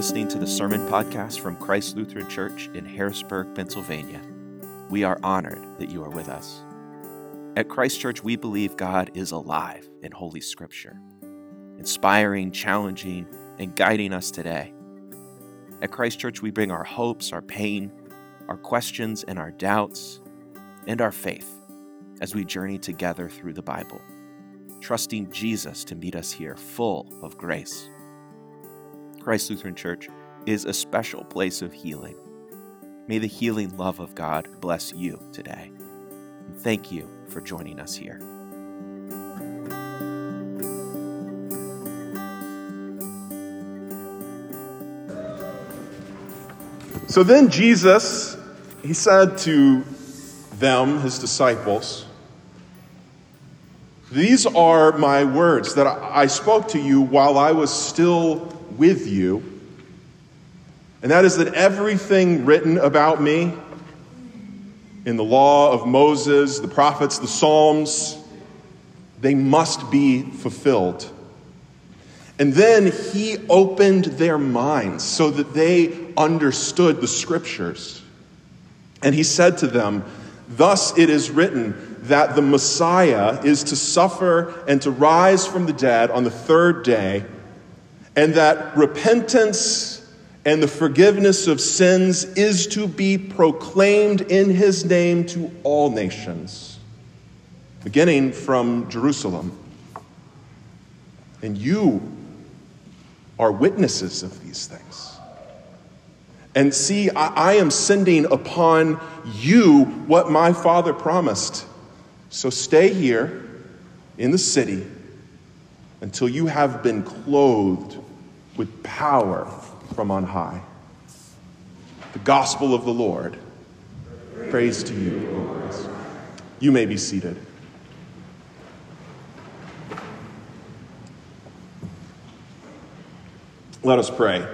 listening to the Sermon Podcast from Christ Lutheran Church in Harrisburg, Pennsylvania. We are honored that you are with us. At Christ Church, we believe God is alive in Holy Scripture, inspiring, challenging, and guiding us today. At Christ Church, we bring our hopes, our pain, our questions, and our doubts, and our faith as we journey together through the Bible, trusting Jesus to meet us here full of grace. Christ Lutheran Church is a special place of healing. May the healing love of God bless you today. And thank you for joining us here. So then Jesus, he said to them, his disciples, These are my words that I spoke to you while I was still with you, and that is that everything written about me in the law of Moses, the prophets, the Psalms, they must be fulfilled. And then he opened their minds so that they understood the scriptures. And he said to them, Thus it is written that the Messiah is to suffer and to rise from the dead on the third day and that repentance and the forgiveness of sins is to be proclaimed in his name to all nations, beginning from Jerusalem. And you are witnesses of these things. And see, I, I, am sending upon you what my Father promised. So stay here in the city until you have been clothed with power from on high. The gospel of the Lord. Praise to you, Lord. You may be seated. Let us pray.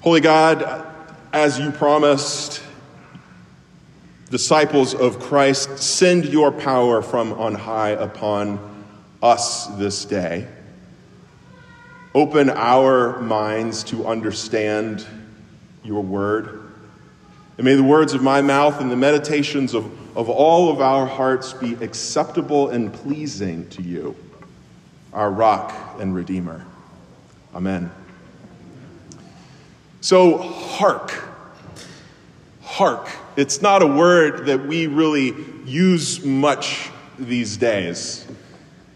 Holy God, as you promised, disciples of Christ, send your power from on high upon us this day. Open our minds to understand your word. And may the words of my mouth and the meditations of, of all of our hearts be acceptable and pleasing to you, our rock and redeemer. Amen. So, hark. Hark. It's not a word that we really use much these days.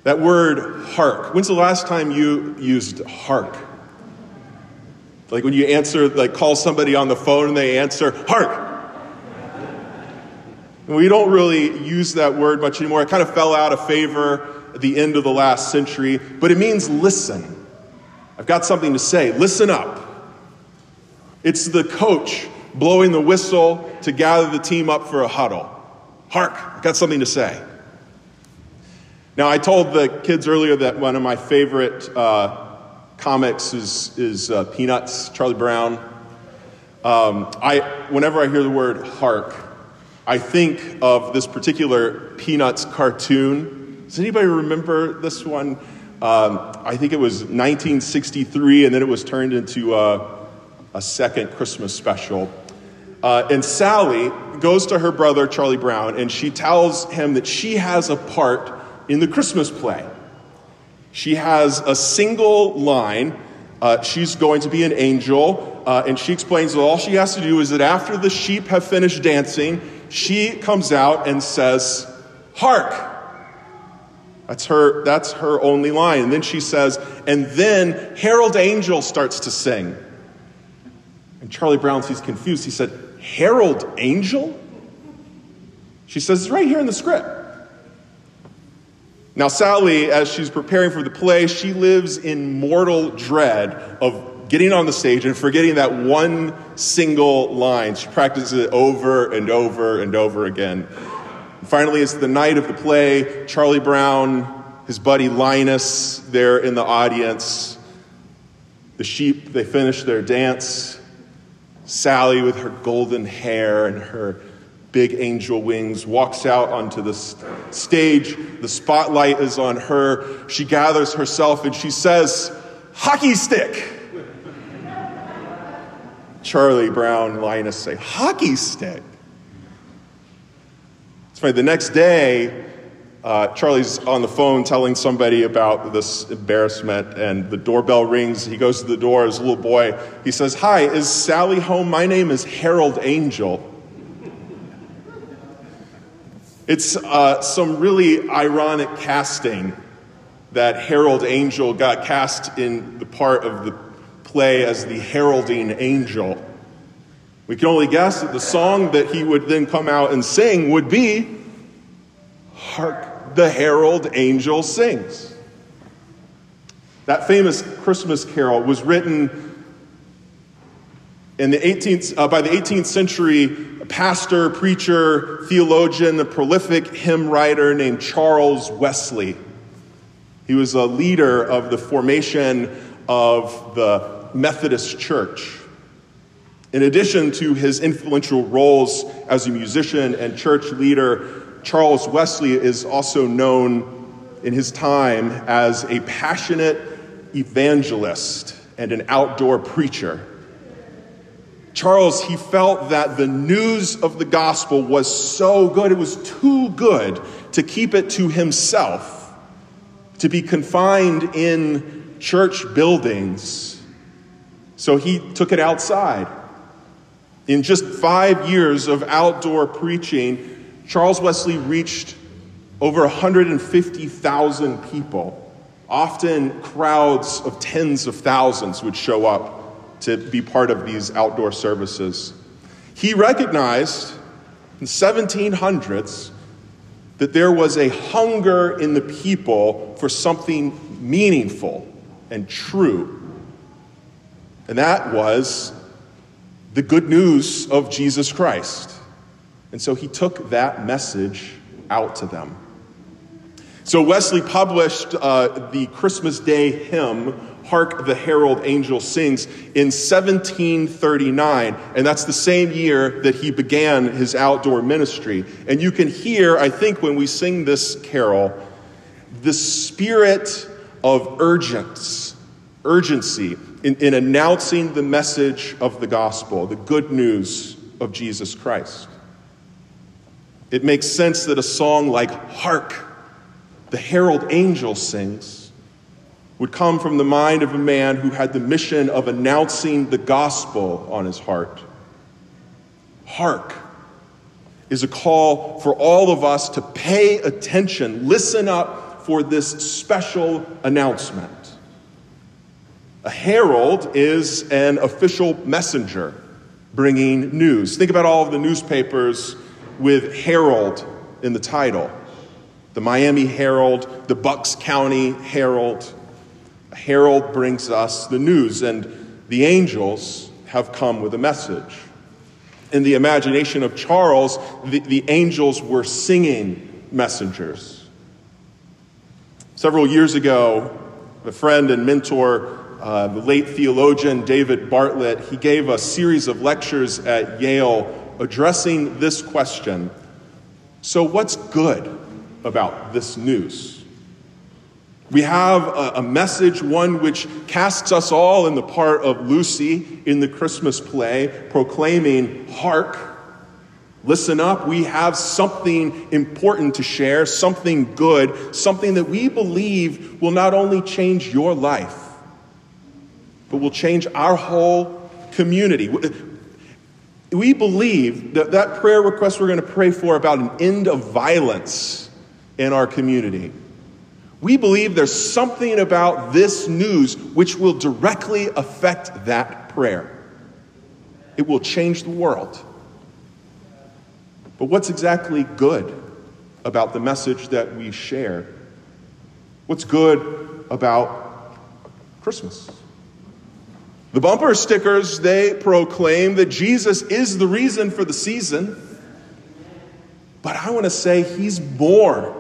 That word hark. When's the last time you used hark? Like when you answer, like call somebody on the phone and they answer, hark. We don't really use that word much anymore. It kind of fell out of favor at the end of the last century, but it means listen. I've got something to say. Listen up. It's the coach blowing the whistle to gather the team up for a huddle. Hark, I've got something to say. Now, I told the kids earlier that one of my favorite uh, comics is, is uh, Peanuts, Charlie Brown. Um, I, whenever I hear the word hark, I think of this particular Peanuts cartoon. Does anybody remember this one? Um, I think it was 1963, and then it was turned into a, a second Christmas special. Uh, and Sally goes to her brother, Charlie Brown, and she tells him that she has a part in the Christmas play. She has a single line. Uh, she's going to be an angel, uh, and she explains that all she has to do is that after the sheep have finished dancing, she comes out and says, Hark! That's her, that's her only line. And then she says, and then Herald Angel starts to sing. And Charlie Brown sees confused. He said, Herald Angel? She says, it's right here in the script. Now, Sally, as she's preparing for the play, she lives in mortal dread of getting on the stage and forgetting that one single line. She practices it over and over and over again. And finally, it's the night of the play. Charlie Brown, his buddy Linus, there in the audience. The sheep, they finish their dance. Sally, with her golden hair and her big angel wings, walks out onto the stage. The spotlight is on her. She gathers herself and she says, Hockey stick! Charlie Brown Linus say, hockey stick. It's funny, the next day, uh, Charlie's on the phone telling somebody about this embarrassment, and the doorbell rings. He goes to the door as a little boy. He says, Hi, is Sally home? My name is Harold Angel. It's uh, some really ironic casting that Harold Angel got cast in the part of the play as the heralding angel. We can only guess that the song that he would then come out and sing would be Hark the Herald Angel Sings. That famous Christmas carol was written in the 18th, uh, by the 18th century pastor, preacher, theologian, a prolific hymn writer named Charles Wesley. He was a leader of the formation of the Methodist Church. In addition to his influential roles as a musician and church leader, Charles Wesley is also known in his time as a passionate evangelist and an outdoor preacher. Charles, he felt that the news of the gospel was so good, it was too good to keep it to himself, to be confined in church buildings. So he took it outside. In just five years of outdoor preaching, Charles Wesley reached over 150,000 people. Often, crowds of tens of thousands would show up to be part of these outdoor services. He recognized in the 1700s that there was a hunger in the people for something meaningful and true. And that was the good news of Jesus Christ. And so he took that message out to them. So Wesley published uh, the Christmas Day hymn Hark the Herald Angel Sings in 1739. And that's the same year that he began his outdoor ministry. And you can hear, I think, when we sing this carol, the spirit of urgence, urgency in, in announcing the message of the gospel, the good news of Jesus Christ. It makes sense that a song like Hark, the Herald Angel sings, would come from the mind of a man who had the mission of announcing the gospel on his heart. Hark is a call for all of us to pay attention, listen up for this special announcement. A herald is an official messenger bringing news. Think about all of the newspapers with Herald in the title the Miami Herald, the Bucks County Herald. Herald brings us the news, and the angels have come with a message. In the imagination of Charles, the, the angels were singing messengers. Several years ago, a friend and mentor, uh, the late theologian David Bartlett, he gave a series of lectures at Yale addressing this question So, what's good about this news? We have a, a, message, one which casts us all in the part of Lucy in the Christmas play, proclaiming, Hark, listen up. We have something important to share, something good, something that we believe will not only change your life, but will change our whole community. We believe that that prayer request we're going to pray for about an end of violence in our community we believe there's something about this news which will directly affect that prayer. It will change the world. But what's exactly good about the message that we share? What's good about Christmas? The bumper stickers, they proclaim that Jesus is the reason for the season. But I want to say he's more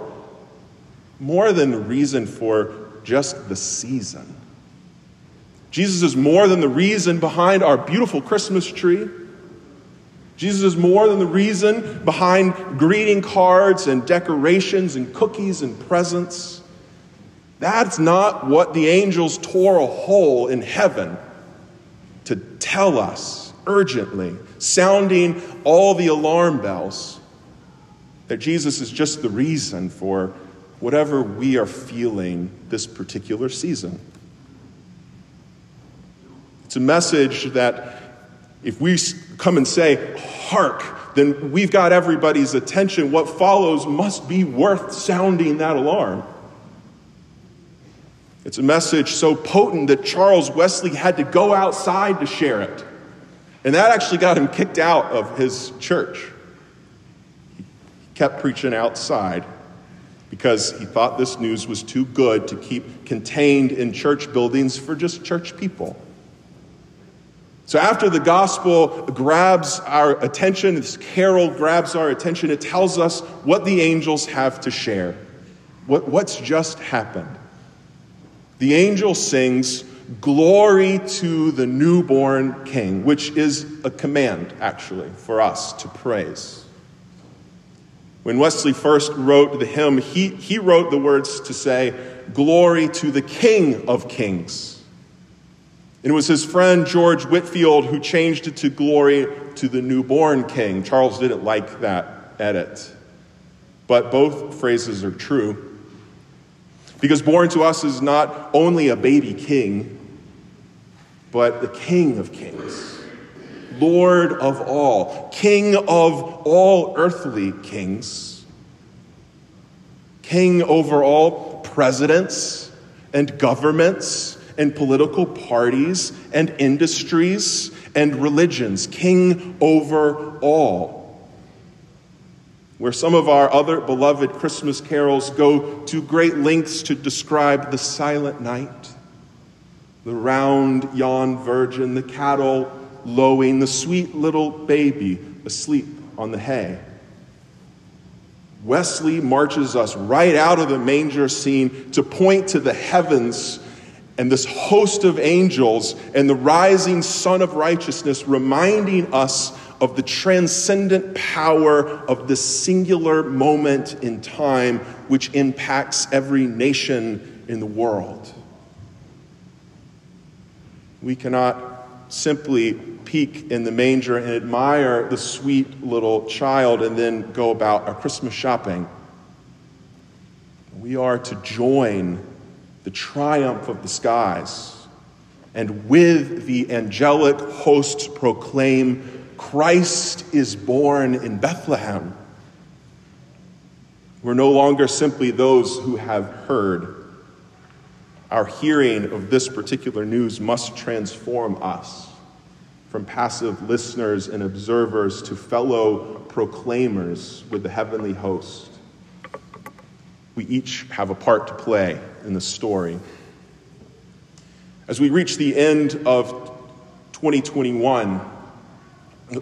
more than the reason for just the season. Jesus is more than the reason behind our beautiful Christmas tree. Jesus is more than the reason behind greeting cards and decorations and cookies and presents. That's not what the angels tore a hole in heaven to tell us urgently, sounding all the alarm bells that Jesus is just the reason for whatever we are feeling this particular season. It's a message that if we come and say, hark, then we've got everybody's attention. What follows must be worth sounding that alarm. It's a message so potent that Charles Wesley had to go outside to share it. And that actually got him kicked out of his church. He kept preaching outside because he thought this news was too good to keep contained in church buildings for just church people. So, after the gospel grabs our attention, this carol grabs our attention, it tells us what the angels have to share, what, what's just happened. The angel sings, Glory to the newborn king, which is a command, actually, for us to praise. When Wesley first wrote the hymn, he, he wrote the words to say, Glory to the King of Kings. It was his friend George Whitefield who changed it to Glory to the Newborn King. Charles didn't like that edit. But both phrases are true. Because born to us is not only a baby king, but the King of kings, Lord of all, King of all earthly kings, King over all presidents and governments and political parties and industries and religions, King over all where some of our other beloved Christmas carols go to great lengths to describe the silent night, the round yon virgin, the cattle lowing, the sweet little baby asleep on the hay. Wesley marches us right out of the manger scene to point to the heavens and this host of angels and the rising sun of righteousness, reminding us of the transcendent power of this singular moment in time which impacts every nation in the world. We cannot simply peek in the manger and admire the sweet little child and then go about our Christmas shopping. We are to join the triumph of the skies and with the angelic hosts proclaim Christ is born in Bethlehem. We're no longer simply those who have heard. Our hearing of this particular news must transform us from passive listeners and observers to fellow proclaimers with the heavenly host. We each have a part to play in the story. As we reach the end of 2021,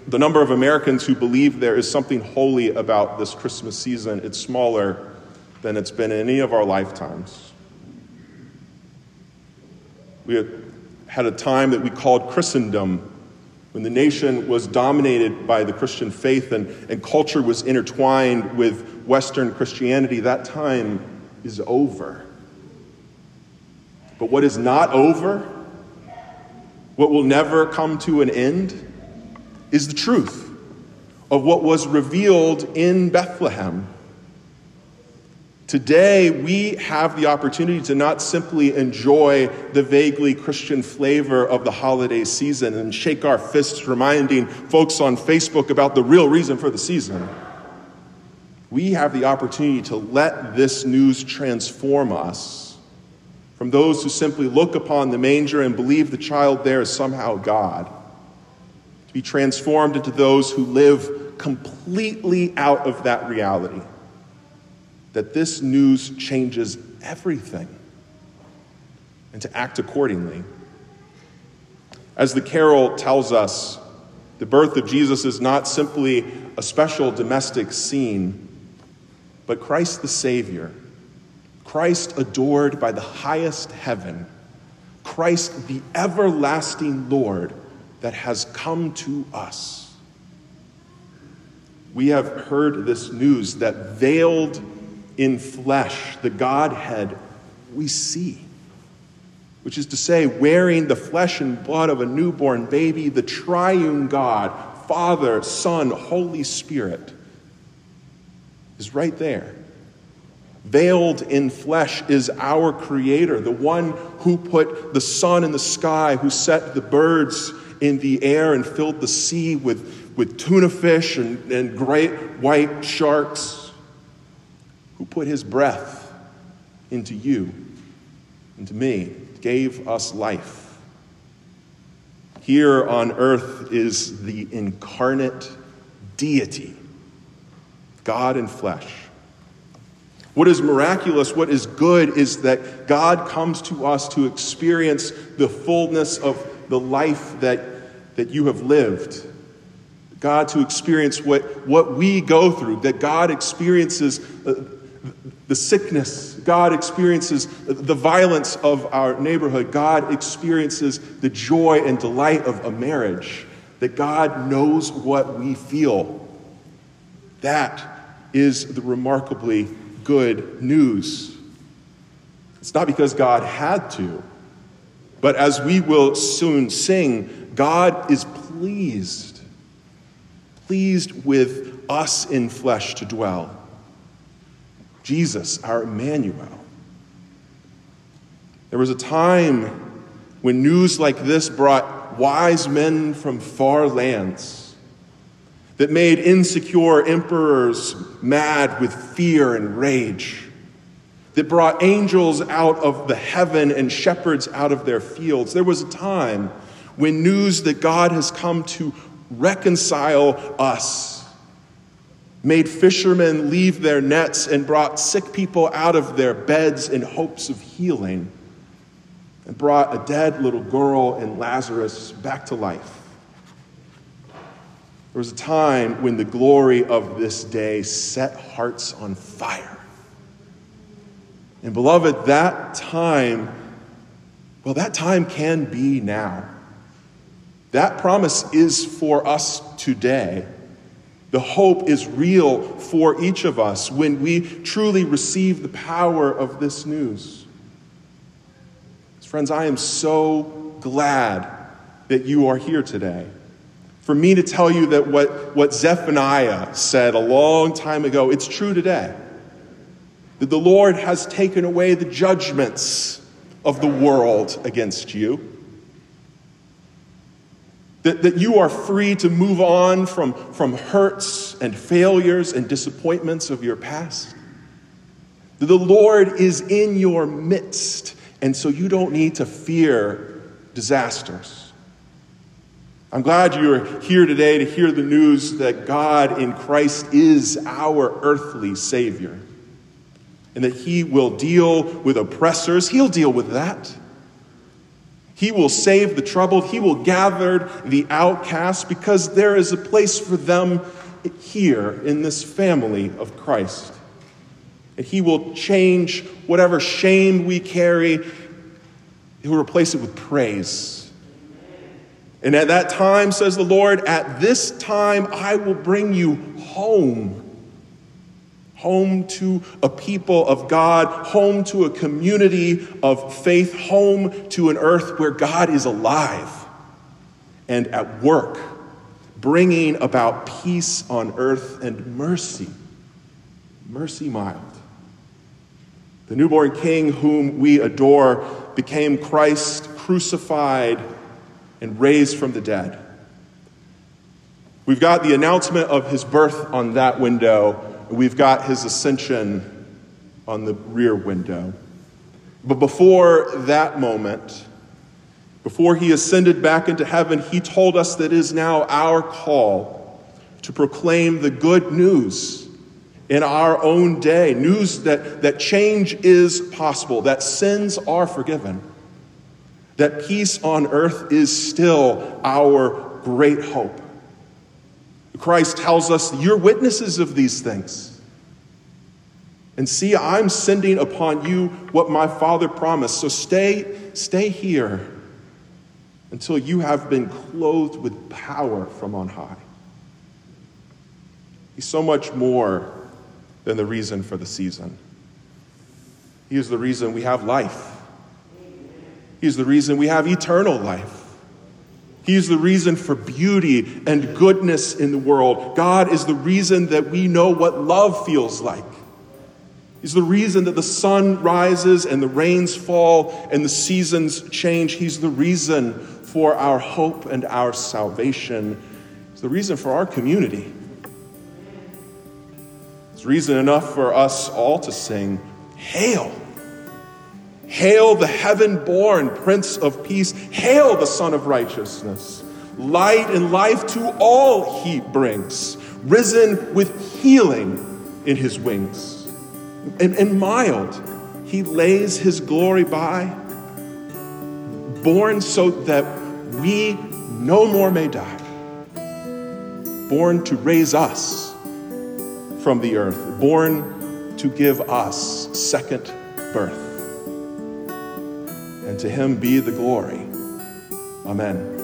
the number of Americans who believe there is something holy about this Christmas season, it's smaller than it's been in any of our lifetimes. We had a time that we called Christendom when the nation was dominated by the Christian faith and, and culture was intertwined with Western Christianity. That time is over. But what is not over, what will never come to an end, is the truth of what was revealed in Bethlehem. Today, we have the opportunity to not simply enjoy the vaguely Christian flavor of the holiday season and shake our fists reminding folks on Facebook about the real reason for the season. We have the opportunity to let this news transform us from those who simply look upon the manger and believe the child there is somehow God to be transformed into those who live completely out of that reality. That this news changes everything, and to act accordingly. As the carol tells us, the birth of Jesus is not simply a special domestic scene, but Christ the Savior, Christ adored by the highest heaven, Christ the everlasting Lord that has come to us. We have heard this news that veiled in flesh, the Godhead we see. which is to say, wearing the flesh and blood of a newborn baby, the triune God, Father, Son, Holy Spirit, is right there. Veiled in flesh is our Creator, the one who put the sun in the sky, who set the birds in the air and filled the sea with, with tuna fish and, and great white sharks, who put his breath into you, into me, gave us life. Here on earth is the incarnate deity, God in flesh what is miraculous, what is good, is that God comes to us to experience the fullness of the life that, that you have lived. God to experience what, what we go through, that God experiences uh, the sickness, God experiences the violence of our neighborhood, God experiences the joy and delight of a marriage, that God knows what we feel. That is the remarkably good news. It's not because God had to, but as we will soon sing, God is pleased, pleased with us in flesh to dwell. Jesus, our Emmanuel. There was a time when news like this brought wise men from far lands that made insecure emperors mad with fear and rage, that brought angels out of the heaven and shepherds out of their fields. There was a time when news that God has come to reconcile us made fishermen leave their nets and brought sick people out of their beds in hopes of healing, and brought a dead little girl and Lazarus back to life. There was a time when the glory of this day set hearts on fire. And, beloved, that time, well, that time can be now. That promise is for us today. The hope is real for each of us when we truly receive the power of this news. Friends, I am so glad that you are here today for me to tell you that what, what Zephaniah said a long time ago, it's true today. That the Lord has taken away the judgments of the world against you. That, that you are free to move on from, from hurts and failures and disappointments of your past. That the Lord is in your midst, and so you don't need to fear disasters. I'm glad you're here today to hear the news that God in Christ is our earthly Savior and that He will deal with oppressors. He'll deal with that. He will save the troubled. He will gather the outcast because there is a place for them here in this family of Christ. And He will change whatever shame we carry, He will replace it with praise and at that time, says the Lord, at this time I will bring you home. Home to a people of God, home to a community of faith, home to an earth where God is alive and at work, bringing about peace on earth and mercy. Mercy mild. The newborn king whom we adore became Christ crucified and raised from the dead. We've got the announcement of his birth on that window, we've got his ascension on the rear window. But before that moment, before he ascended back into heaven, he told us that it is now our call to proclaim the good news in our own day news that, that change is possible, that sins are forgiven that peace on earth is still our great hope. Christ tells us, You're witnesses of these things. And see, I'm sending upon you what my Father promised. So stay, stay here until you have been clothed with power from on high. He's so much more than the reason for the season. He is the reason we have life. He's the reason we have eternal life. He's the reason for beauty and goodness in the world. God is the reason that we know what love feels like. He's the reason that the sun rises and the rains fall and the seasons change. He's the reason for our hope and our salvation. He's the reason for our community. It's reason enough for us all to sing, Hail! Hail the heaven born Prince of Peace. Hail the Sun of Righteousness. Light and life to all he brings, risen with healing in his wings. And, and mild, he lays his glory by, born so that we no more may die, born to raise us from the earth, born to give us second birth. And to him be the glory. Amen.